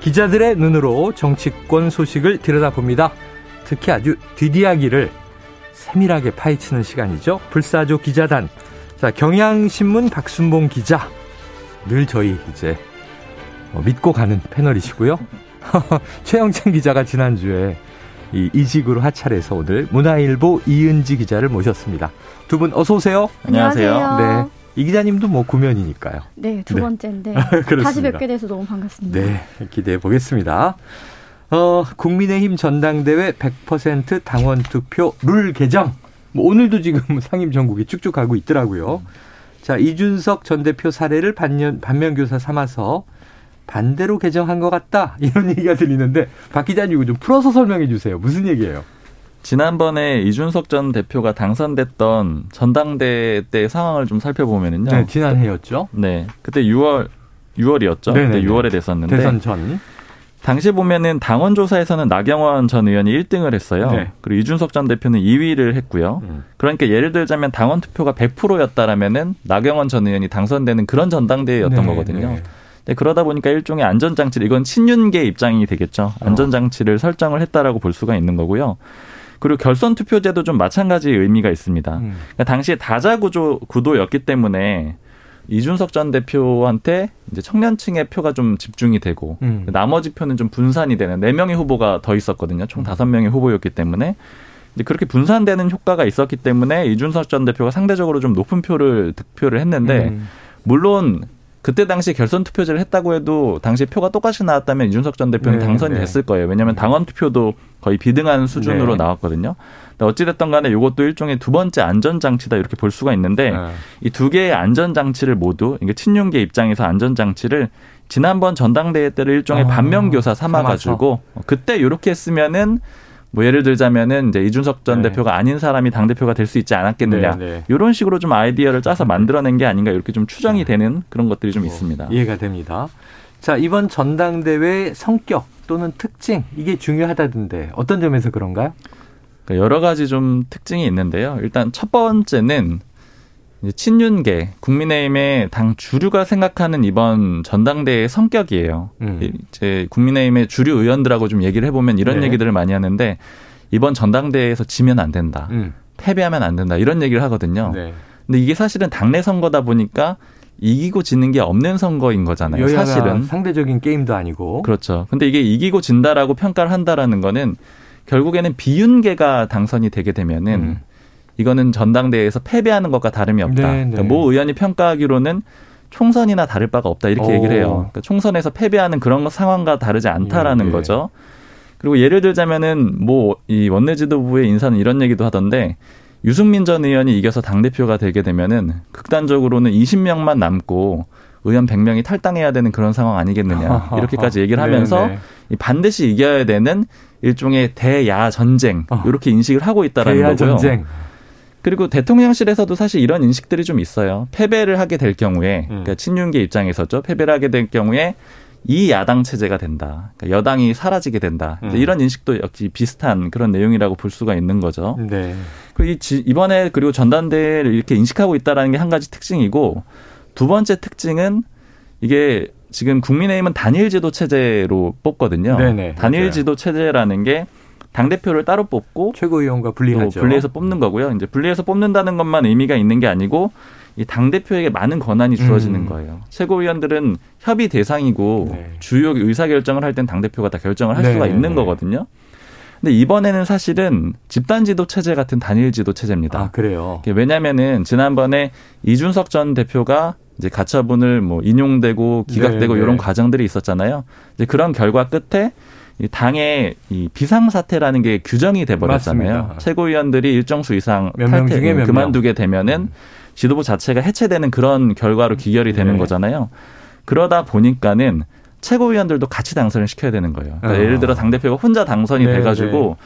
기자들의 눈으로 정치권 소식을 들여다봅니다. 특히 아주 뒤디하기를 세밀하게 파헤치는 시간이죠. 불사조 기자단. 자, 경향신문 박순봉 기자. 늘 저희 이제 뭐 믿고 가는 패널이시고요. 최영찬 기자가 지난주에 이 이직으로 하차해서 오늘 문화일보 이은지 기자를 모셨습니다. 두 분 어서 오세요. 안녕하세요. 네. 이 기자님도 뭐 구면이니까요. 네, 두 네. 번째인데. 다시 뵙게 돼서 너무 반갑습니다. 네, 기대해 보겠습니다. 어, 국민의힘 전당대회 100% 당원 투표 룰 개정. 뭐 오늘도 지금 상임 전국이 쭉쭉 가고 있더라고요. 자, 이준석 전 대표 사례를 반면, 반면교사 삼아서 반대로 개정한 것 같다. 이런 얘기가 들리는데 박 기자님 이거 좀 풀어서 설명해 주세요. 무슨 얘기예요? 지난번에 이준석 전 대표가 당선됐던 전당대회 때 상황을 좀 살펴보면은요. 네, 지난해였죠. 네. 그때 6월 6월이었죠. 네네네. 그때 6월에 됐었는데 대선 전. 당시 보면은 당원 조사에서는 나경원 전 의원이 1등을 했어요. 네. 그리고 이준석 전 대표는 2위를 했고요. 음. 그러니까 예를 들자면 당원 투표가 100%였다라면은 나경원 전 의원이 당선되는 그런 전당대회였던 네, 거거든요. 네. 네, 그러다 보니까 일종의 안전장치, 이건 친윤계 입장이 되겠죠. 어. 안전장치를 설정을 했다라고 볼 수가 있는 거고요. 그리고 결선 투표제도 좀 마찬가지 의미가 있습니다. 음. 그러니까 당시에 다자 구조 구도였기 때문에 이준석 전 대표한테 이제 청년층의 표가 좀 집중이 되고 음. 나머지 표는 좀 분산이 되는 네 명의 후보가 더 있었거든요. 총 다섯 명의 후보였기 때문에 이제 그렇게 분산되는 효과가 있었기 때문에 이준석 전 대표가 상대적으로 좀 높은 표를 득표를 했는데 음. 물론 그때 당시 결선 투표제를 했다고 해도 당시 표가 똑같이 나왔다면 이준석 전 대표는 네, 당선이 네. 됐을 거예요. 왜냐하면 당원 투표도 거의 비등한 수준으로 네. 나왔거든요. 어찌됐든 간에 이것도 일종의 두 번째 안전장치다 이렇게 볼 수가 있는데 아. 이두 개의 안전장치를 모두 이게 친윤계 입장에서 안전장치를 지난번 전당대회 때를 일종의 아, 반면교사 삼아가지고 그때 이렇게 했으면은 뭐 예를 들자면은 이제 이준석 전 네. 대표가 아닌 사람이 당 대표가 될 수 있지 않았겠느냐 네, 네. 이런 식으로 좀 아이디어를 짜서 만들어낸 게 아닌가 이렇게 좀 추정이 되는 그런 것들이 좀 있습니다. 이해가 됩니다. 자, 이번 전당대회 성격 또는 특징, 이게 중요하다던데, 어떤 점에서 그런가요? 그러니까 여러 가지 좀 특징이 있는데요. 일단 첫 번째는 친윤계 국민의힘의 당 주류가 생각하는 이번 전당대회의 성격이에요. 음. 이제 국민의힘의 주류 의원들하고 좀 얘기를 해보면 이런 네. 얘기들을 많이 하는데 이번 전당대회에서 지면 안 된다, 음. 패배하면 안 된다 이런 얘기를 하거든요. 네. 근데 이게 사실은 당내 선거다 보니까 이기고 지는 게 없는 선거인 거잖아요. 사실은 상대적인 게임도 아니고. 그렇죠. 근데 이게 이기고 진다라고 평가를 한다라는 거는 결국에는 비윤계가 당선이 되게 되면은 음. 이거는 전당대회에서 패배하는 것과 다름이 없다. 네, 네. 그러니까 모 의원이 평가하기로는 총선이나 다를 바가 없다 이렇게 오. 얘기를 해요. 그러니까 총선에서 패배하는 그런 상황과 다르지 않다라는 예, 예. 거죠. 그리고 예를 들자면은 뭐 이 원내 지도부의 인사는 이런 얘기도 하던데 유승민 전 의원이 이겨서 당 대표가 되게 되면은 극단적으로는 20명만 남고 의원 100명이 탈당해야 되는 그런 상황 아니겠느냐 이렇게까지 얘기를 하면서 네, 네. 이 반드시 이겨야 되는 일종의 대야 전쟁 어. 이렇게 인식을 하고 있다라는 거고요. 전쟁. 그리고 대통령실에서도 사실 이런 인식들이 좀 있어요. 패배를 하게 될 경우에, 음. 그러니까 친윤계 입장에서죠. 패배를 하게 될 경우에 이 야당 체제가 된다. 그러니까 여당이 사라지게 된다. 음. 이런 인식도 역시 비슷한 그런 내용이라고 볼 수가 있는 거죠. 네. 그리고 이 이번에 그리고 전단대를 이렇게 인식하고 있다라는 게 한 가지 특징이고 두 번째 특징은 이게 지금 국민의힘은 단일 지도 체제로 뽑거든요. 네네, 단일 맞아요. 지도 체제라는 게 당 대표를 따로 뽑고 최고위원과 또 분리하죠. 분리해서 뽑는 거고요. 이제 분리해서 뽑는다는 것만 의미가 있는 게 아니고 이당 대표에게 많은 권한이 주어지는 음. 거예요. 최고위원들은 협의 대상이고 네. 주요 의사 결정을 할 땐 당 대표가 다 결정을 할 네, 수가 네, 있는 네. 거거든요. 근데 이번에는 사실은 집단 지도 체제 같은 단일 지도 체제입니다. 아, 그래요. 왜냐면은 지난번에 이준석 전 대표가 이제 가처분을 뭐 인용되고 기각되고 네, 네. 이런 과정들이 있었잖아요. 이제 그런 결과 끝에 이 당의 이 비상사태라는 게 규정이 돼 버렸잖아요. 맞습니다. 최고위원들이 일정 수 이상 탈퇴 중에 몇 그만두게 되면은 음. 지도부 자체가 해체되는 그런 결과로 기결이 되는 네. 거잖아요. 그러다 보니까는 최고위원들도 같이 당선을 시켜야 되는 거예요. 그러니까 어. 예를 들어 당 대표가 혼자 당선이 네, 돼가지고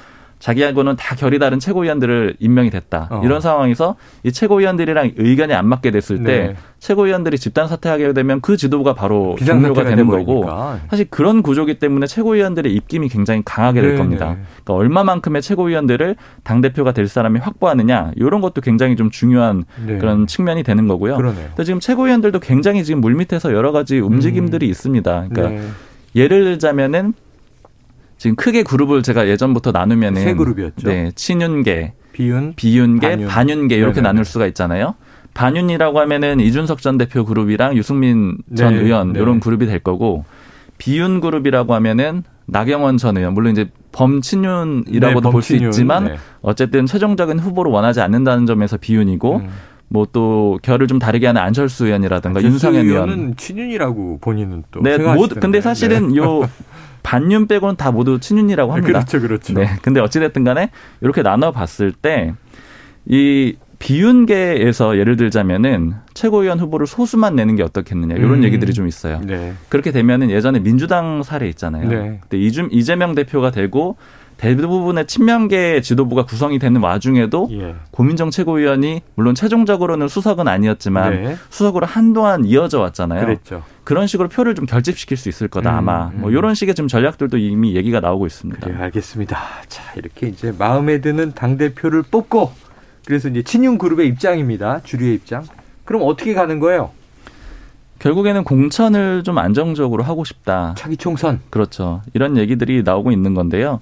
자기하고는 다 결이 다른 최고위원들을 임명이 됐다. 어. 이런 상황에서 이 최고위원들이랑 의견이 안 맞게 됐을 때 네. 최고위원들이 집단 사퇴하게 되면 그 지도부가 바로 종료가 되는 거고. 사실 그런 구조기 때문에 최고위원들의 입김이 굉장히 강하게 될 네, 겁니다. 네. 그러니까 얼마만큼의 최고위원들을 당 대표가 될 사람이 확보하느냐 이런 것도 굉장히 좀 중요한 네. 그런 측면이 되는 거고요. 그러네요. 근데 지금 최고위원들도 굉장히 지금 물밑에서 여러 가지 움직임들이 있습니다. 그러니까 네. 예를 들자면은 지금 크게 그룹을 제가 예전부터 나누면은 세 그룹이었죠. 네, 친윤계, 비윤, 비윤계, 반윤. 반윤계 이렇게 네네네. 나눌 수가 있잖아요. 반윤이라고 하면은 이준석 전 대표 그룹이랑 유승민 전 네, 의원 네. 이런 그룹이 될 거고 비윤 그룹이라고 하면은 나경원 전 의원 물론 이제 범친윤이라고도 네, 볼수 범친윤. 있지만 네. 어쨌든 최종적인 후보를 원하지 않는다는 점에서 비윤이고 음. 뭐또 결을 좀 다르게 하는 안철수 의원이라든가 윤상현 의원 은 친윤이라고 본인은 또 네. 모두 근데 사실은 요 반윤 빼고는 다 모두 친윤이라고 네. 합니다. 그렇죠, 그렇죠. 네. 근데 어찌됐든 간에 이렇게 나눠 봤을 때 이 비윤계에서 예를 들자면은 최고위원 후보를 소수만 내는 게 어떻겠느냐 이런 음. 얘기들이 좀 있어요. 네. 그렇게 되면은 예전에 민주당 사례 있잖아요. 네. 이준 이재명 대표가 되고 대부분의 친명계 지도부가 구성이 되는 와중에도 예. 고민정 최고위원이 물론 최종적으로는 수석은 아니었지만 네. 수석으로 한동안 이어져 왔잖아요. 그랬죠. 그런 식으로 표를 좀 결집시킬 수 있을 거다 음, 아마 뭐 음. 이런 식의 좀 전략들도 이미 얘기가 나오고 있습니다. 그래 알겠습니다. 자, 이렇게 이제 마음에 드는 당 대표를 뽑고 그래서 이제 친윤 그룹의 입장입니다. 주류의 입장. 그럼 어떻게 가는 거예요? 결국에는 공천을 좀 안정적으로 하고 싶다. 차기 총선. 그렇죠. 이런 얘기들이 나오고 있는 건데요.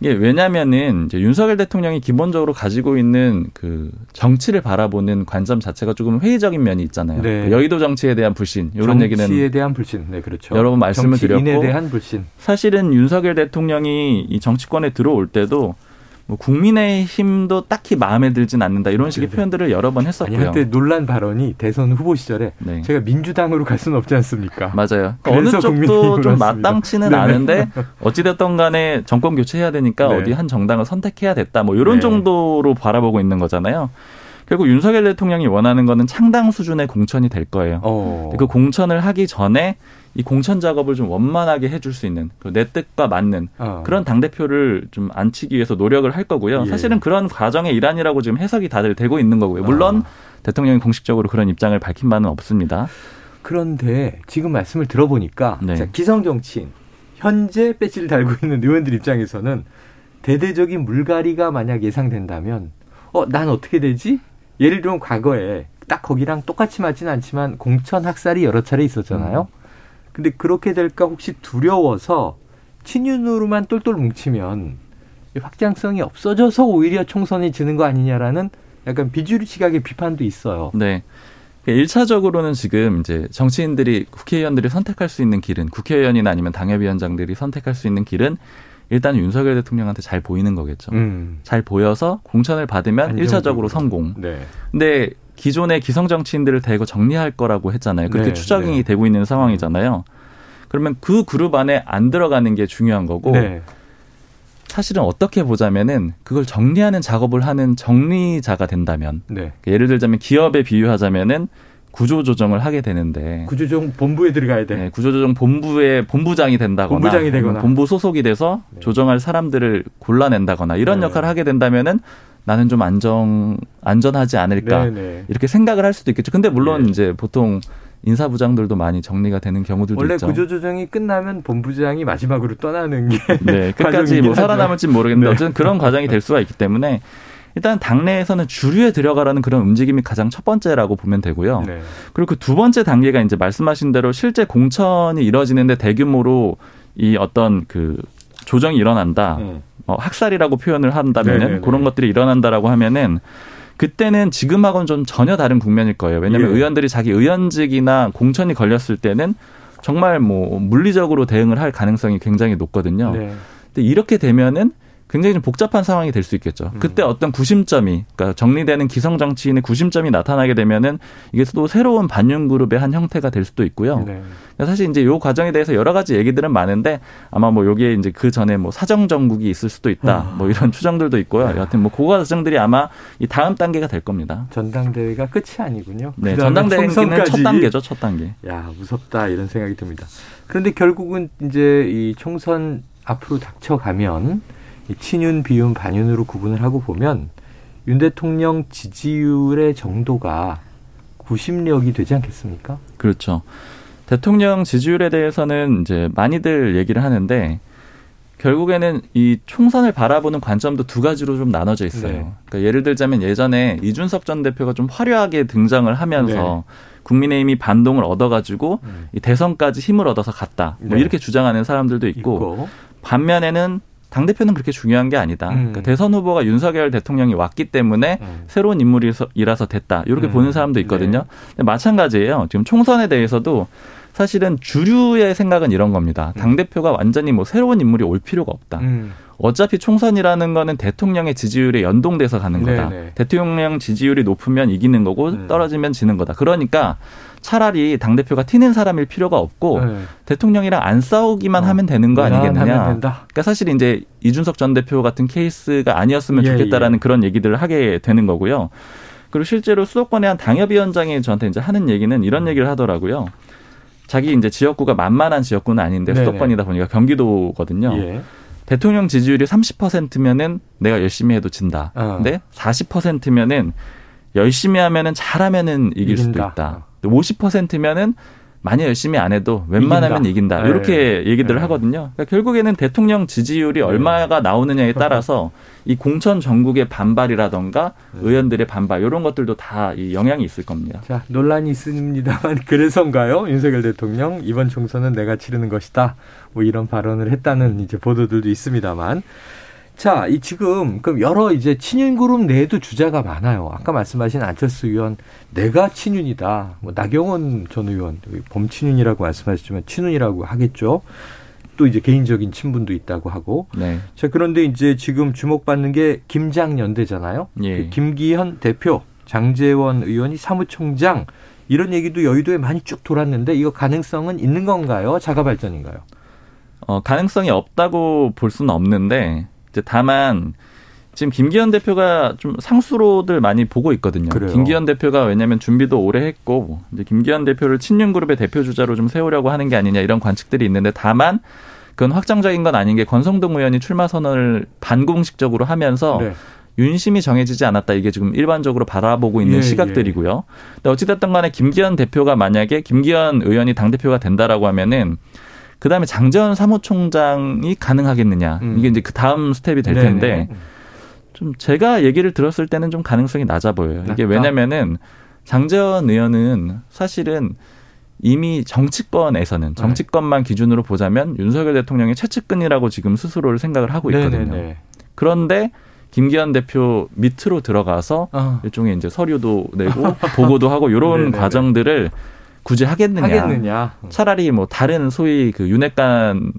이게 왜냐면은 이제 윤석열 대통령이 기본적으로 가지고 있는 그 정치를 바라보는 관점 자체가 조금 회의적인 면이 있잖아요. 네. 그 여의도 정치에 대한 불신 이런 정치에 얘기는 대한 불신. 네, 그렇죠. 여러 번 말씀을 정치인에 드렸고 대한 불신. 사실은 윤석열 대통령이 이 정치권에 들어올 때도 뭐 국민의힘도 딱히 마음에 들진 않는다 이런 식의 네네. 표현들을 여러 번 아니 했었고요. 한때 논란 발언이 대선 후보 시절에 네. 제가 민주당으로 갈 수는 없지 않습니까? 맞아요. 그래서 어느 쪽도 좀. 마땅치는 네네. 않은데 어찌됐든 간에 정권 교체해야 되니까 네. 어디 한 정당을 선택해야 됐다. 뭐 이런 네. 정도로 바라보고 있는 거잖아요. 결국 윤석열 대통령이 원하는 거는 창당 수준의 공천이 될 거예요. 어. 그 공천을 하기 전에 이 공천 작업을 좀 원만하게 해줄 수 있는 그내 뜻과 맞는 어. 그런 당 대표를 좀 안치기 위해서 노력을 할 거고요. 예. 사실은 그런 과정의 일환이라고 지금 해석이 다들 되고 있는 거고요. 물론 아. 대통령이 공식적으로 그런 입장을 밝힌 바는 없습니다. 그런데 지금 말씀을 들어보니까 네. 자, 기성 정치인 현재 배지를 달고 있는 의원들 입장에서는 대대적인 물갈이가 만약 예상된다면 어 난 어떻게 되지? 예를 들면 과거에 딱 거기랑 똑같이 맞지는 않지만 공천 학살이 여러 차례 있었잖아요. 근데 그렇게 될까 혹시 두려워서 친윤으로만 똘똘 뭉치면 이 확장성이 없어져서 오히려 총선이 지는 거 아니냐라는 약간 비주류 시각의 비판도 있어요. 네. 일차적으로는 지금 이제 정치인들이 국회의원들이 선택할 수 있는 길은 국회의원이나 아니면 당협위원장들이 선택할 수 있는 길은 일단 윤석열 대통령한테 잘 보이는 거겠죠. 음. 잘 보여서 공천을 받으면 일차적으로. 성공. 네. 근데 기존의 기성 정치인들을 대거 정리할 거라고 했잖아요. 그렇게 네, 추정이 네. 되고 있는 상황이잖아요. 그러면 그 그룹 안에 안 들어가는 게 중요한 거고 네. 사실은 어떻게 보자면은 그걸 정리하는 작업을 하는 정리자가 된다면 네. 예를 들자면 기업에 비유하자면은 구조 조정을 하게 되는데 구조조정 본부에 들어가야 돼. 네, 구조조정 본부의 본부장이 된다거나 본부장이 되거나. 본부 소속이 돼서 네. 조정할 사람들을 골라낸다거나 이런 네. 역할을 하게 된다면은 나는 좀 안정 안전하지 않을까 네, 네. 이렇게 생각을 할 수도 있겠죠. 근데 물론 네. 이제 보통 인사부장들도 많이 정리가 되는 경우들도 원래 있죠. 구조조정이 끝나면 본부장이 마지막으로 떠나는 게 네, 끝까지 뭐. 살아남을지 모르겠는데 네. 어쨌든 그런 과정이 될 수가 있기 때문에 일단 당내에서는 주류에 들어가라는 그런 움직임이 가장 첫 번째라고 보면 되고요. 네. 그리고 그 두 번째 단계가 이제 말씀하신 대로 실제 공천이 이뤄지는데 대규모로 이 어떤 그 조정이 일어난다. 음. 어, 학살이라고 표현을 한다면은 네네네. 그런 것들이 일어난다라고 하면은 그때는 지금하고는 좀 전혀 다른 국면일 거예요. 왜냐하면 예. 의원들이 자기 의원직이나 공천이 걸렸을 때는 정말 뭐 물리적으로 대응을 할 가능성이 굉장히 높거든요. 네. 근데 이렇게 되면은 굉장히 좀 복잡한 상황이 될 수 있겠죠. 음. 그때 어떤 구심점이, 그러니까 정리되는 기성 정치인의 구심점이 나타나게 되면은 이게 또 새로운 반윤 그룹의 한 형태가 될 수도 있고요. 네. 그러니까 사실 이제 요 과정에 대해서 여러 가지 얘기들은 많은데 아마 뭐 여기에 이제 그 전에 뭐 사정 정국이 있을 수도 있다. 아. 뭐 이런 추정들도 있고요. 여하튼 뭐그 과정들이 아마 이 다음 단계가 될 겁니다. 전당대회가 끝이 아니군요. 네, 전당대회는 총선까지. 첫 단계죠, 첫 단계. 야 무섭다 이런 생각이 듭니다. 그런데 결국은 이제 이 총선 앞으로 닥쳐가면 이 친윤, 비윤, 반윤으로 구분을 하고 보면 윤 대통령 지지율의 정도가 구심력이 되지 않겠습니까? 그렇죠. 대통령 지지율에 대해서는 이제 많이들 얘기를 하는데 결국에는 이 총선을 바라보는 관점도 두 가지로 좀 나눠져 있어요. 네. 그러니까 예를 들자면 예전에 이준석 전 대표가 좀 화려하게 등장을 하면서 국민의힘이 반동을 얻어가지고 네. 음. 이 대선까지 힘을 얻어서 갔다. 뭐 네. 이렇게 주장하는 사람들도 있고, 반면에는 당 대표는 그렇게 중요한 게 아니다. 음. 그러니까 대선 후보가 윤석열 대통령이 왔기 때문에 음. 새로운 인물이라서 됐다. 이렇게 음. 보는 사람도 있거든요. 근데 마찬가지예요. 지금 총선에 대해서도 사실은 주류의 생각은 이런 겁니다. 당 대표가 완전히 뭐 새로운 인물이 올 필요가 없다. 음. 어차피 총선이라는 거는 대통령의 지지율에 연동돼서 가는 거다. 네네. 대통령 지지율이 높으면 이기는 거고 음. 떨어지면 지는 거다. 그러니까 차라리 당 대표가 튀는 사람일 필요가 없고 네. 대통령이랑 안 싸우기만 어, 하면 되는 거 아니겠느냐. 그러니까 사실 이제 이준석 전 대표 같은 케이스가 아니었으면 예, 좋겠다라는 예. 그런 얘기들을 하게 되는 거고요. 그리고 실제로 수도권의 한 당협위원장이 저한테 이제 하는 얘기는 이런 음. 얘기를 하더라고요. 자기 이제 지역구가 만만한 지역구는 아닌데 네네. 수도권이다 보니까 경기도거든요. 예. 대통령 지지율이 30%면은 내가 열심히 해도 진다. 어. 근데 40%면은 열심히 하면은 잘하면은 이길 수도 이긴다. 있다. 50%면은 많이 열심히 안 해도 웬만하면 이긴다. 이긴다. 네. 이렇게 얘기들을 네. 하거든요. 그러니까 결국에는 대통령 지지율이 얼마가 나오느냐에 따라서 이 공천 전국의 반발이라던가 네. 의원들의 반발 이런 것들도 다이 영향이 있을 겁니다. 자 논란이 있습니다만 그래서인가요? 윤석열 대통령 이번 총선은 내가 치르는 것이다. 뭐 이런 발언을 했다는 이제 보도들도 있습니다만. 자, 이 지금 그럼 여러 이제 친윤 그룹 내에도 주자가 많아요. 아까 말씀하신 안철수 의원 내가 친윤이다. 뭐 나경원 전 의원 범친윤이라고 말씀하셨지만 친윤이라고 하겠죠. 또 이제 개인적인 친분도 있다고 하고. 네. 자, 그런데 이제 지금 주목받는 게 김장연대잖아요. 예. 그 김기현 대표, 장재원 의원이 사무총장 이런 얘기도 여의도에 많이 쭉 돌았는데 이거 가능성은 있는 건가요? 자가 발전인가요? 어, 가능성이 없다고 볼 수는 없는데 이제 다만 지금 김기현 대표가 좀 상수로들 많이 보고 있거든요. 그래요. 김기현 대표가 왜냐하면 준비도 오래 했고 이제 김기현 대표를 친윤 그룹의 대표 주자로 좀 세우려고 하는 게 아니냐 이런 관측들이 있는데 다만 그건 확정적인 건 아닌 게 권성동 의원이 출마 선언을 반공식적으로 하면서 네. 윤심이 정해지지 않았다. 이게 지금 일반적으로 바라보고 있는 예, 시각들이고요. 근데 어찌됐든 간에 김기현 대표가 만약에 김기현 의원이 당대표가 된다라고 하면은 그 다음에 장재원 사무총장이 가능하겠느냐. 음. 이게 이제 그 다음 스텝이 될 네네. 텐데 좀 제가 얘기를 들었을 때는 좀 가능성이 낮아 보여요. 이게 낮다. 왜냐면은 장재원 의원은 사실은 이미 정치권에서는 정치권만 기준으로 보자면 윤석열 대통령의 최측근이라고 지금 스스로를 생각을 하고 있거든요. 네네네. 그런데 김기현 대표 밑으로 들어가서 어, 일종의 이제 서류도 내고 보고도 하고 이런. 과정들을 굳이 하겠느냐. 하겠느냐? 차라리 뭐 다른 소위 그 윤핵관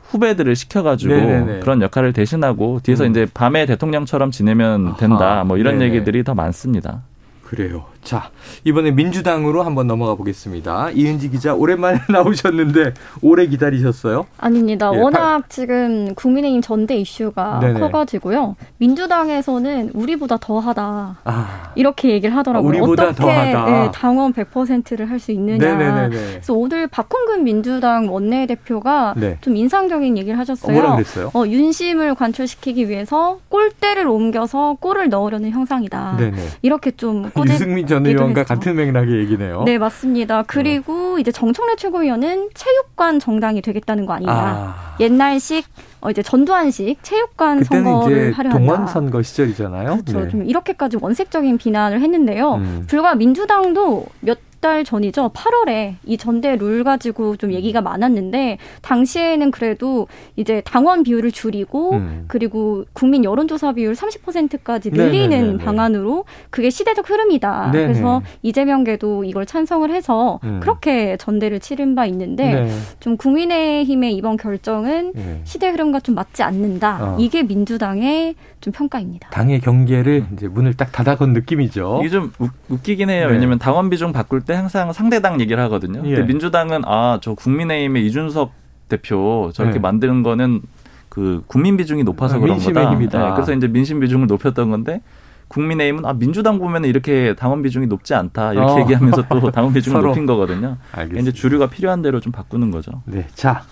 후배들을 시켜가지고 네네네. 그런 역할을 대신하고 뒤에서 음. 이제 밤에 대통령처럼 지내면 된다. 아하. 뭐 이런 네네. 얘기들이 더 많습니다. 그래요. 자, 이번에 민주당으로 한번 넘어가 보겠습니다. 이은지 기자 오랜만에 나오셨는데 오래 기다리셨어요? 아닙니다. 예, 워낙 지금 국민의힘 전대 이슈가 네네. 커가지고요. 민주당에서는 우리보다 더 하다. 아, 이렇게 얘기를 하더라고요. 우리보다 어떻게 더하다. 예, 당원 100%를 할 수 있느냐. 네네네네. 그래서 오늘 박홍근 민주당 원내대표가 네. 좀 인상적인 얘기를 하셨어요. 그랬어요? 어, 윤심을 관철시키기 위해서 골대를 옮겨서 골을 넣으려는 형상이다. 네네. 이렇게 좀 꼬집 유승민 전 의원과. 같은 맥락의 얘기네요. 네, 맞습니다. 그리고 이제 정청래 최고위원은 체육관 정당이 되겠다는 거 아니냐. 아, 옛날식 어 이제 전두환식 체육관 선거를 하려 한다. 동원 선거 시절이잖아요. 그렇죠. 네. 좀 이렇게까지 원색적인 비난을 했는데요. 음. 불과 민주당도 몇 달 전이죠. 8월에 이 전대 룰 가지고 좀 얘기가 많았는데 당시에는 그래도 이제 당원 비율을 줄이고 음. 그리고 국민 여론조사 비율 30%까지 늘리는 네네네네. 방안으로 그게 시대적 흐름이다. 네네. 그래서 이재명계도 이걸 찬성을 해서 음. 그렇게 전대를 치른 바 있는데 네. 좀 국민의힘의 이번 결정은 네. 시대 흐름과 좀 맞지 않는다. 어. 이게 민주당의 좀 평가입니다. 당의 경계를 이제 문을 딱 닫아건 느낌이죠. 이게 좀 웃기긴 해요. 네. 왜냐하면 당원 비중 바꿀 때 항상 상대당 얘기를 하거든요. 예. 근데 민주당은 아 저 국민의힘의 이준석 대표 저렇게 네. 만드는 거는 그 국민 비중이 높아서 아, 그런 거다. 네, 그래서 이제 민심 비중을 높였던 건데 국민의힘은 아 민주당 보면 이렇게 당원 비중이 높지 않다 이렇게 어. 얘기하면서 또 당원 비중을 높인 거거든요. 알겠습니다. 이제 주류가 필요한 대로 좀 바꾸는 거죠. 네, 자.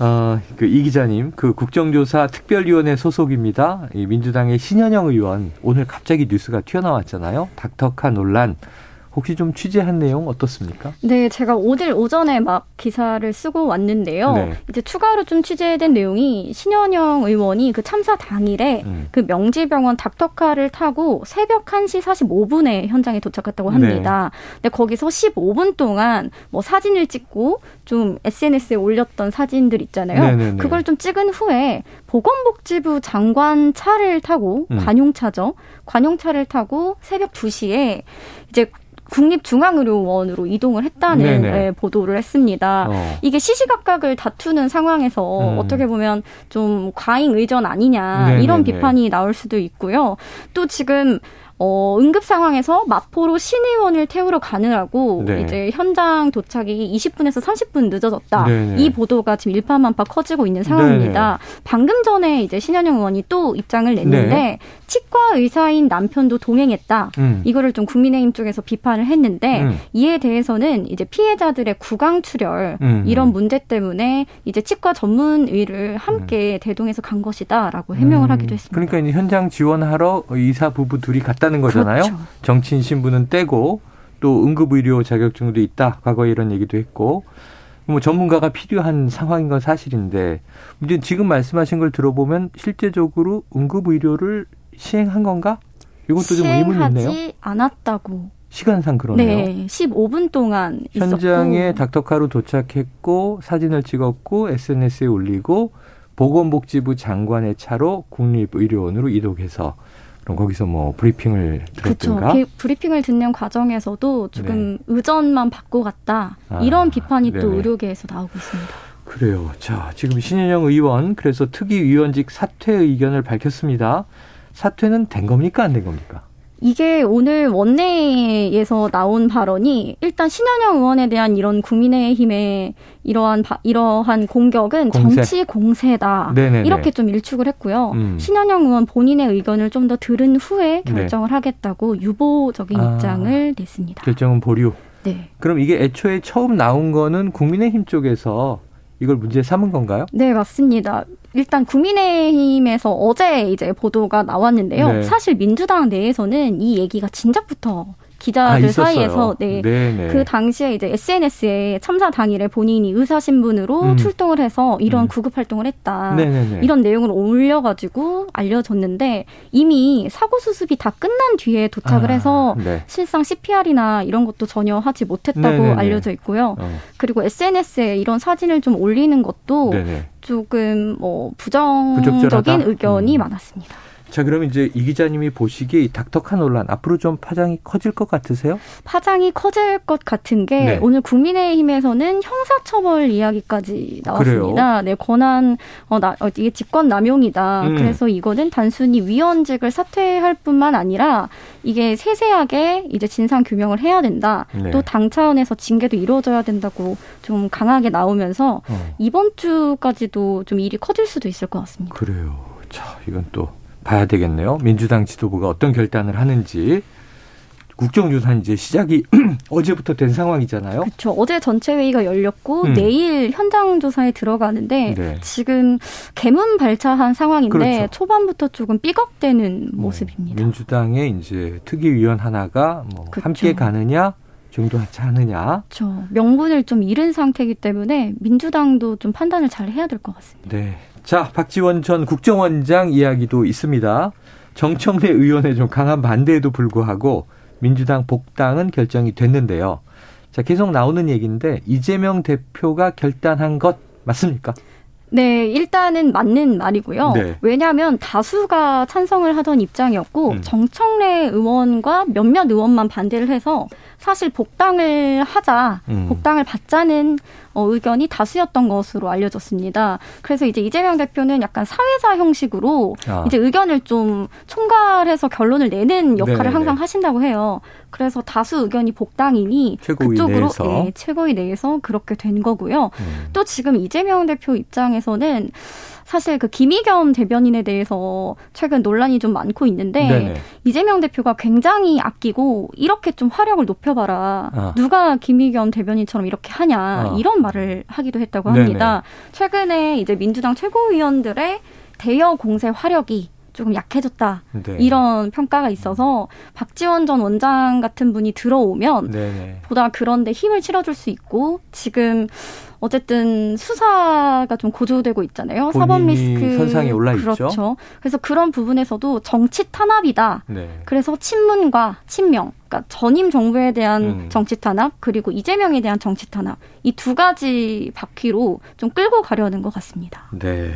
어, 그이 기자님, 그 국정조사 특별위원회 소속입니다. 이 민주당의 신현영 의원, 오늘 갑자기 뉴스가 튀어나왔잖아요. 닥터카 논란. 혹시 좀 취재한 내용 어떻습니까? 네, 제가 오늘 오전에 막 기사를 쓰고 왔는데요. 네. 이제 추가로 좀 취재된 내용이 신현영 의원이 그 참사 당일에 음. 그 명지병원 닥터카를 타고 새벽 1시 45분에 현장에 도착했다고 합니다. 네. 근데 거기서 15분 동안 뭐 사진을 찍고 좀 SNS에 올렸던 사진들 있잖아요. 네네네. 네, 네. 그걸 좀 찍은 후에 보건복지부 장관 차를 타고 음. 관용차죠. 관용차를 타고 새벽 2시에 이제 국립중앙의료원으로 이동을 했다는 네, 보도를 했습니다. 어. 이게 시시각각을 다투는 상황에서 음. 어떻게 보면 좀 과잉 의전 아니냐 네네네. 이런 비판이 나올 수도 있고요. 또 지금 어, 응급 상황에서 마포로 신의원을 태우러 가느라고 네. 이제 현장 도착이 20분에서 30분 늦어졌다. 네네. 이 보도가 지금 일파만파 커지고 있는 상황입니다. 네네. 방금 전에 이제 신현영 의원이 또 입장을 냈는데 네. 치과 의사인 남편도 동행했다. 음. 이거를 좀 국민의힘 쪽에서 비판을 했는데 음. 이에 대해서는 이제 피해자들의 구강 출혈 음. 이런 문제 때문에 이제 치과 전문 의를 함께 음. 대동해서 간 것이다라고 해명을 음. 하기도 했습니다. 그러니까 현장 지원하러 의사 부부 둘이 갔다 는 거잖아요. 그렇죠. 정친 신분은 떼고 또 응급의료 자격증도 있다. 과거에 이런 얘기도 했고 뭐 전문가가 필요한 상황인 건 사실인데 문제 지금 말씀하신 걸 들어보면 실제적으로 응급의료를 시행한 건가? 이것도 좀 의문이 있네요. 시행하지 않았다고. 시간상 그러네요. 네, 15분 동안 현장에 있었고. 닥터카로 도착했고 사진을 찍었고 SNS에 올리고 보건복지부 장관의 차로 국립의료원으로 이동해서 그럼 거기서 뭐 브리핑을 들었든가? 그렇죠. 브리핑을 듣는 과정에서도 조금 네. 의전만 받고 갔다 아, 이런 비판이 네네. 또 의료계에서 나오고 있습니다. 그래요. 자, 지금 신현영 의원 그래서 특위 위원직 사퇴 의견을 밝혔습니다. 사퇴는 된 겁니까 안 된 겁니까? 이게 오늘 원내에서 나온 발언이 일단 신현영 의원에 대한 이런 국민의힘의 이러한 바, 이러한 공격은 공세. 정치 공세다 네네네. 이렇게 좀 일축을 했고요. 음. 신현영 의원 본인의 의견을 좀 더 들은 후에 네. 결정을 네. 하겠다고 유보적인 아, 입장을 냈습니다. 결정은 보류. 네. 그럼 이게 애초에 처음 나온 거는 국민의힘 쪽에서 이걸 문제 삼은 건가요? 네, 맞습니다. 일단 국민의힘에서 어제 이제 보도가 나왔는데요. 네. 사실 민주당 내에서는 이 얘기가 진작부터 기자들 아, 사이에서 네. 네네. 그 당시에 이제 SNS에 참사 당일에 본인이 의사 신분으로 음. 출동을 해서 이런 음. 구급 활동을 했다. 네네네. 이런 내용을 올려 가지고 알려졌는데 이미 사고 수습이 다 끝난 뒤에 도착을 아, 해서 네. 실상 CPR이나 이런 것도 전혀 하지 못했다고 네네네. 알려져 있고요. 어. 그리고 SNS에 이런 사진을 좀 올리는 것도 네네. 조금 뭐 부정적인 부적절하다? 의견이 음. 많았습니다. 자, 그럼 이제 이 기자님이 보시기에 이 닥터카 논란 앞으로 좀 파장이 커질 것 같으세요? 파장이 커질 것 같은 게 네. 오늘 국민의힘에서는 형사처벌 이야기까지 나왔습니다. 그래요? 네, 권한 어, 나, 어, 이게 직권 남용이다. 음. 그래서 이거는 단순히 위원직을 사퇴할 뿐만 아니라 이게 세세하게 이제 진상 규명을 해야 된다. 네. 또당 차원에서 징계도 이루어져야 된다고 좀 강하게 나오면서 어. 이번 주까지도 좀 일이 커질 수도 있을 것 같습니다. 그래요. 자, 이건 또 봐야 되겠네요. 민주당 지도부가 어떤 결단을 하는지. 국정조사 이제 시작이 어제부터 된 상황이잖아요. 그렇죠. 어제 전체 회의가 열렸고 음. 내일 현장 조사에 들어가는데 네. 지금 개문 발차한 상황인데 그렇죠. 초반부터 조금 삐걱대는 뭐, 모습입니다. 민주당의 이제 특위위원 하나가 뭐 그렇죠. 함께 가느냐 중도하지 않느냐. 그렇죠. 명분을 좀 잃은 상태이기 때문에 민주당도 좀 판단을 잘 해야 될 것 같습니다. 네. 자, 박지원 전 국정원장 이야기도 있습니다. 정청래 의원의 좀 강한 반대에도 불구하고 민주당 복당은 결정이 됐는데요. 자, 계속 나오는 얘기인데 이재명 대표가 결단한 것 맞습니까? 네, 일단은 맞는 말이고요. 네. 왜냐하면 다수가 찬성을 하던 입장이었고 음. 정청래 의원과 몇몇 의원만 반대를 해서 사실 복당을 하자, 음. 복당을 받자는 어, 의견이 다수였던 것으로 알려졌습니다. 그래서 이제 이재명 대표는 약간 사회자 형식으로 아. 이제 의견을 좀 총괄해서 결론을 내는 역할을 네네. 항상 하신다고 해요. 그래서 다수 의견이 복당이니 그쪽으로 내에서. 네, 최고위 내에서 그렇게 된 거고요. 음. 또 지금 이재명 대표 입장에서는 사실 그 김의겸 대변인에 대해서 최근 논란이 좀 많고 있는데 네네. 이재명 대표가 굉장히 아끼고 이렇게 좀 화력을 높여봐라. 아. 누가 김의겸 대변인처럼 이렇게 하냐 아. 이런 말을 하기도 했다고 합니다. 네네. 최근에 이제 민주당 최고위원들의 대여 공세 화력이 조금 약해졌다 네. 이런 평가가 있어서 박지원 전 원장 같은 분이 들어오면 네네. 보다 그런데 힘을 실어줄 수 있고 지금 어쨌든 수사가 좀 고조되고 있잖아요. 사법 리스크 선상에 올라 있죠. 그렇죠. 그래서 그런 부분에서도 정치 탄압이다. 네. 그래서 친문과 친명, 그러니까 전임 정부에 대한 음. 정치 탄압 그리고 이재명에 대한 정치 탄압 이 두 가지 바퀴로 좀 끌고 가려는 것 같습니다. 네.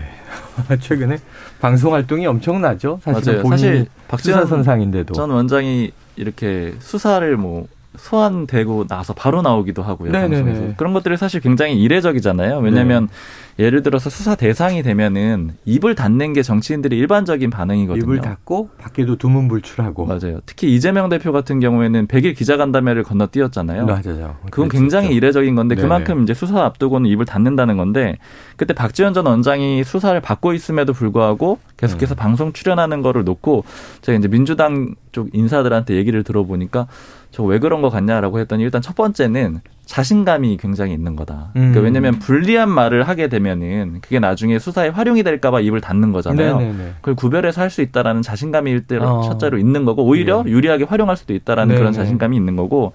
최근에 방송 활동이 엄청나죠. 사실 맞아요. 사실 박지원 선상인데도 전 원장이 이렇게 수사를 뭐 소환되고 나서 바로 나오기도 하고요. 네네네. 방송에서. 그런 것들이 사실 굉장히 이례적이잖아요. 왜냐하면 네. 예를 들어서 수사 대상이 되면은 입을 닫는 게 정치인들의 일반적인 반응이거든요. 입을 닫고 밖에도 두문불출하고. 맞아요. 특히 이재명 대표 같은 경우에는 100일 기자간담회를 건너뛰었잖아요. 맞아요. 그건 굉장히 이례적인 건데 네네. 그만큼 이제 수사 앞두고는 입을 닫는다는 건데 그때 박지원 전 원장이 수사를 받고 있음에도 불구하고 계속해서 음. 방송 출연하는 거를 놓고 제가 이제 민주당 쪽 인사들한테 얘기를 들어보니까 저 왜 그런 거 같냐라고 했더니 일단 첫 번째는 자신감이 굉장히 있는 거다. 그러니까 음. 왜냐하면 불리한 말을 하게 되면은 그게 나중에 수사에 활용이 될까봐 입을 닫는 거잖아요. 네네네. 그걸 구별해서 할 수 있다라는 자신감이 일대 어. 첫째로 있는 거고 오히려 네. 유리하게 활용할 수도 있다라는 네네. 그런 자신감이 있는 거고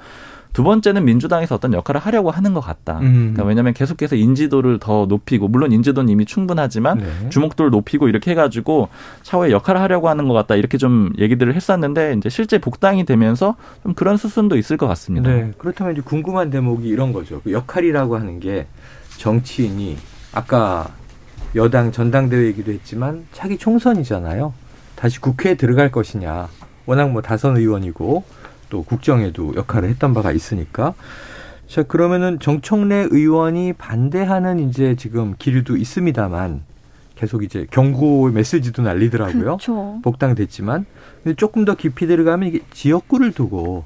두 번째는 민주당에서 어떤 역할을 하려고 하는 것 같다. 음. 그러니까 왜냐하면 계속해서 인지도를 더 높이고 물론 인지도는 이미 충분하지만 네. 주목도를 높이고 이렇게 해가지고 차후에 역할을 하려고 하는 것 같다 이렇게 좀 얘기들을 했었는데 이제 실제 복당이 되면서 좀 그런 수순도 있을 것 같습니다. 네. 그렇다면 이제 궁금한 대목이 이런 거죠. 그 역할이라고 하는 게 정치인이 아까 여당 전당대회 얘기도 했지만 차기 총선이잖아요. 다시 국회에 들어갈 것이냐. 워낙 뭐 다선 의원이고 또 국정에도 역할을 했던 바가 있으니까. 자, 그러면은 정청래 의원이 반대하는 이제 지금 기류도 있습니다만 계속 이제 경고 메시지도 날리더라고요. 그렇죠. 복당됐지만. 근데 조금 더 깊이 들어가면 이게 지역구를 두고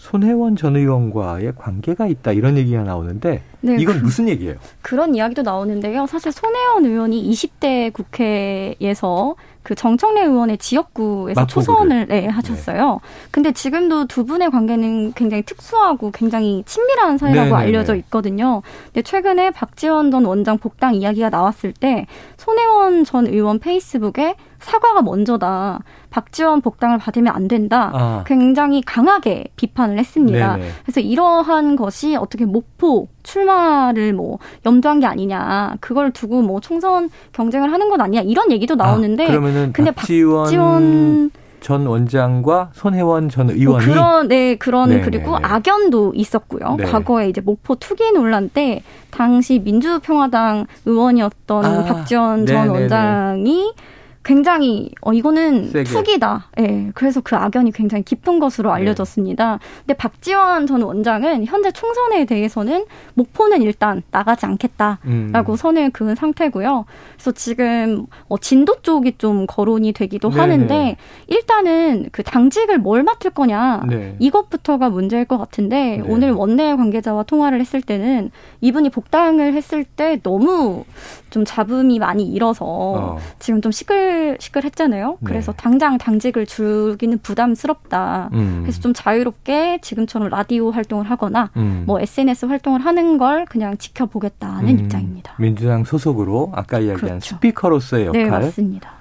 손혜원 전 의원과의 관계가 있다 이런 얘기가 나오는데 네, 이건 그, 무슨 얘기예요? 그런 이야기도 나오는데요. 사실 손혜원 의원이 20대 국회에서 그 정청래 의원의 지역구에서 초선을 네, 하셨어요. 네. 근데 지금도 두 분의 관계는 굉장히 특수하고 굉장히 친밀한 사이라고 네네네. 네, 알려져 네. 있거든요. 근데 최근에 박지원 전 원장 복당 이야기가 나왔을 때 손혜원 전 의원 페이스북에 사과가 먼저다. 박지원 복당을 받으면 안 된다. 아. 굉장히 강하게 비판을 했습니다. 네네. 그래서 이러한 것이 어떻게 목포 출마를 뭐 염두한 게 아니냐. 그걸 두고 뭐 총선 경쟁을 하는 건 아니냐. 이런 얘기도 아, 나오는데 아, 그러면은 근데 박지원, 박지원 전 원장과 손혜원 전뭐 의원이 뭐 그런 네 그런 네네네. 그리고 악연도 있었고요. 네. 과거에 이제 목포 투기 논란 때 당시 민주평화당 의원이었던 아, 박지원 전 네네네. 원장이 굉장히 어 이거는 세게. 투기다. 예. 네, 그래서 그 악연이 굉장히 깊은 것으로 네. 알려졌습니다. 네. 근데 박지원 전 원장은 현재 총선에 대해서는 목포는 일단 나가지 않겠다라고 음. 선을 그은 상태고요. 그래서 지금 어 진도 쪽이 좀 거론이 되기도 네 하는데 네. 일단은 그 당직을 뭘 맡을 거냐 네. 이것부터가 문제일 것 같은데 네. 오늘 원내 관계자와 통화를 했을 때는 이분이 복당을 했을 때 너무 좀 잡음이 많이 일어서 어. 지금 좀 시끌 시끌했잖아요. 네. 그래서 당장 당직을 주기는 부담스럽다. 음. 그래서 좀 자유롭게 지금처럼 라디오 활동을 하거나 음. 뭐 SNS 활동을 하는 걸 그냥 지켜보겠다는 음. 입장입니다. 민주당 소속으로 아까 이야기한 그렇죠. 스피커로서의 역할. 네, 맞습니다.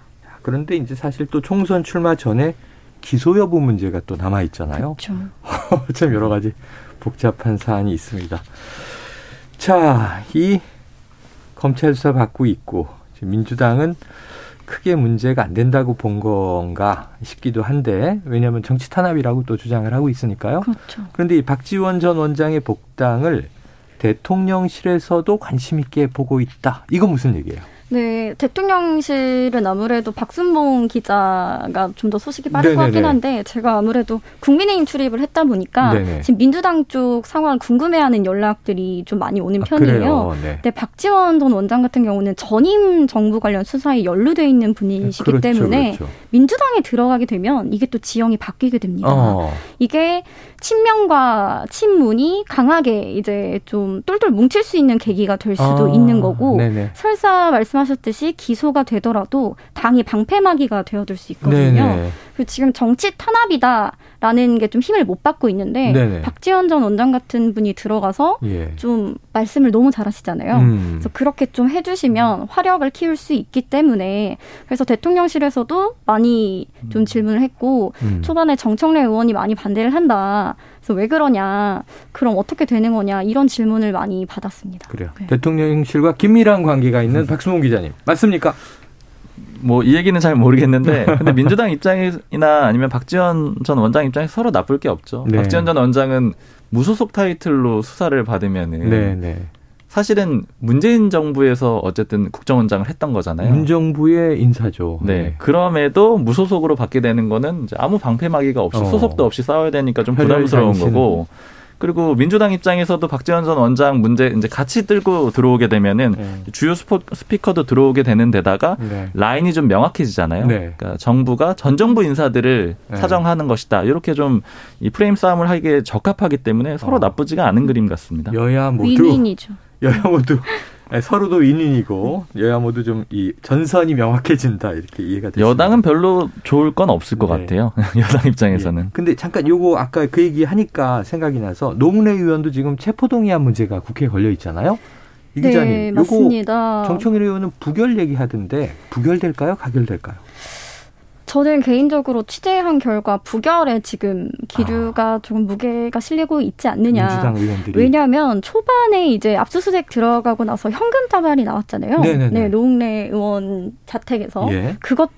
그런데 이제 사실 또 총선 출마 전에 기소 여부 문제가 또 남아 있잖아요. 그렇죠. 참 여러 가지 복잡한 사안이 있습니다. 자, 이 검찰 수사 받고 있고 민주당은 크게 문제가 안 된다고 본 건가 싶기도 한데 왜냐하면 정치 탄압이라고 또 주장을 하고 있으니까요. 그렇죠. 그런데 이 박지원 전 원장의 복당을 대통령실에서도 관심 있게 보고 있다. 이거 무슨 얘기예요? 네, 대통령실은 아무래도 박순봉 기자가 좀 더 소식이 빠를 것 같긴 한데 제가 아무래도 국민의힘 출입을 했다 보니까 네네. 지금 민주당 쪽 상황을 궁금해하는 연락들이 좀 많이 오는 아, 편이에요. 네. 근데 박지원 전 원장 같은 경우는 전임 정부 관련 수사에 연루돼 있는 분이시기 그렇죠, 때문에 그렇죠. 민주당에 들어가게 되면 이게 또 지형이 바뀌게 됩니다. 어. 이게 친명과 친문이 강하게 이제 좀 똘똘 뭉칠 수 있는 계기가 될 수도 아. 있는 거고 네네. 설사 말씀 말씀하셨듯이 기소가 되더라도 당이 방패막이가 되어줄 수 있거든요. 그 지금 정치 탄압이다라는 게 좀 힘을 못 받고 있는데 네네. 박지원 전 원장 같은 분이 들어가서 예. 좀 말씀을 너무 잘하시잖아요. 음. 그래서 그렇게 좀 해주시면 화력을 키울 수 있기 때문에 그래서 대통령실에서도 많이 좀 질문을 했고 음. 초반에 정청래 의원이 많이 반대를 한다. 그래서 왜 그러냐, 그럼 어떻게 되는 거냐 이런 질문을 많이 받았습니다. 그래요. 네. 대통령실과 긴밀한 관계가 있는 박수몽 기자님 맞습니까? 뭐 이 얘기는 잘 모르겠는데 근데 민주당 입장이나 아니면 박지원 전 원장 입장에서 서로 나쁠 게 없죠. 네. 박지원 전 원장은 무소속 타이틀로 수사를 받으면은 네, 네. 사실은 문재인 정부에서 어쨌든 국정원장을 했던 거잖아요. 문정부의 인사죠. 네. 네. 그럼에도 무소속으로 받게 되는 거는 아무 방패막이가 없이 어. 소속도 없이 싸워야 되니까 좀 부담스러운 거고. 그리고 민주당 입장에서도 박지원 전 원장 문제 이제 같이 들고 들어오게 되면은 네. 주요 스포, 스피커도 들어오게 되는 데다가 네. 라인이 좀 명확해지잖아요. 네. 그러니까 정부가 전 정부 인사들을 네. 사정하는 것이다. 이렇게 좀 이 프레임 싸움을 하기에 적합하기 때문에 서로 어. 나쁘지가 않은 그림 같습니다. 여야 모두 윈윈이죠. 여야 모두 네, 서로도 윈윈이고 여야 모두 좀 이 전선이 명확해진다 이렇게 이해가 되죠. 여당은 별로 좋을 건 없을 것 네. 같아요. 여당 입장에서는. 네. 근데 잠깐 요거 아까 그 얘기 하니까 생각이 나서 노무래 의원도 지금 체포동의안 문제가 국회에 걸려 있잖아요. 이 네, 기자님, 요거 정청일 의원은 부결 얘기하던데 부결될까요? 가결될까요? 저는 개인적으로 취재한 결과 부결에 지금 기류가 아. 조금 무게가 실리고 있지 않느냐. 왜냐하면 초반에 이제 압수수색 들어가고 나서 현금 자발이 나왔잖아요. 네네네. 네, 노웅래 의원 자택에서 예. 그것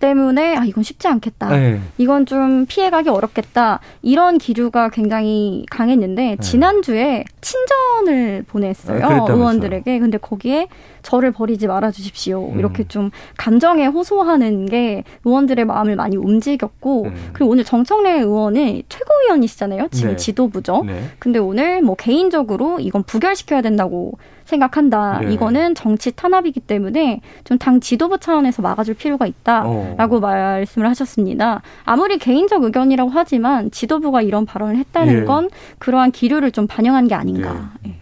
때문에 아 이건 쉽지 않겠다. 네. 이건 좀 피해가기 어렵겠다. 이런 기류가 굉장히 강했는데 네. 지난주에 친전을 보냈어요 아, 의원들에게. 근데 거기에 저를 버리지 말아 주십시오. 음. 이렇게 좀 감정에 호소하는 게 의원들의 마음을 많이 움직였고 음. 그리고 오늘 정청래 의원은 최고위원이시잖아요. 지금 네. 지도부죠. 네. 근데 오늘 뭐 개인적으로 이건 부결시켜야 된다고 생각한다. 네. 이거는 정치 탄압이기 때문에 좀 당 지도부 차원에서 막아줄 필요가 있다라고 어. 말씀을 하셨습니다. 아무리 개인적 의견이라고 하지만 지도부가 이런 발언을 했다는 예. 건 그러한 기류를 좀 반영한 게 아닌가. 예.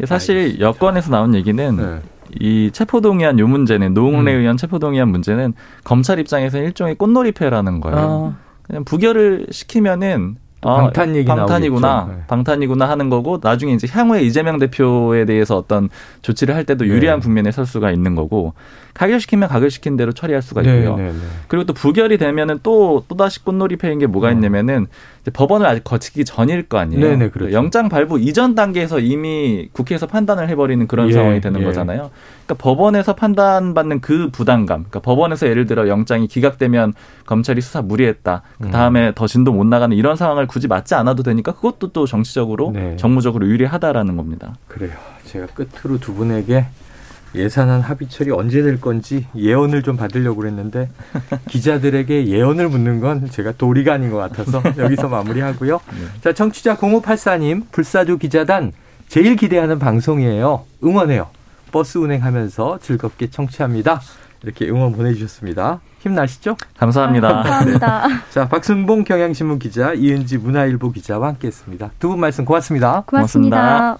예. 사실. 여권에서 나온 얘기는 네. 이 체포동의안 요 문제는 노웅래 음. 의원 체포동의안 문제는 검찰 입장에서 일종의 꽃놀이패라는 거예요. 아. 그냥 부결을 시키면은 아, 방탄 얘기 방탄이구나, 네. 방탄이구나 하는 거고 나중에 이제 향후에 이재명 대표에 대해서 어떤 조치를 할 때도 유리한 네. 국면에 설 수가 있는 거고 가결시키면 가결시킨 대로 처리할 수가 네, 있고요. 네, 네, 그리고 또 부결이 되면은 또 또다시 꽃놀이 패인 게 뭐가 어. 있냐면은 법원을 아직 거치기 전일 거 아니에요. 네네, 그렇죠. 영장 발부 이전 단계에서 이미 국회에서 판단을 해버리는 그런 예, 상황이 되는 예. 거잖아요. 그러니까 법원에서 판단받는 그 부담감, 그러니까 법원에서 예를 들어 영장이 기각되면 검찰이 수사 무리했다. 그 다음에 음. 더 진도 못 나가는 이런 상황을 굳이 맞지 않아도 되니까 그것도 또 정치적으로 네. 정무적으로 유리하다라는 겁니다. 그래요. 제가 끝으로 두 분에게 예산안 합의철이 언제 될 건지 예언을 좀 받으려고 그랬는데 기자들에게 예언을 묻는 건 제가 도리가 아닌 것 같아서 여기서 마무리하고요. 네. 자, 청취자 0584님, 불사조 기자단 제일 기대하는 방송이에요. 응원해요. 버스 운행하면서 즐겁게 청취합니다. 이렇게 응원 보내주셨습니다. 힘나시죠? 감사합니다. 아, 감사합니다. 네. 자, 박순봉 경향신문 기자, 이은지 문화일보 기자와 함께했습니다. 두 분 말씀 고맙습니다. 고맙습니다. 고맙습니다.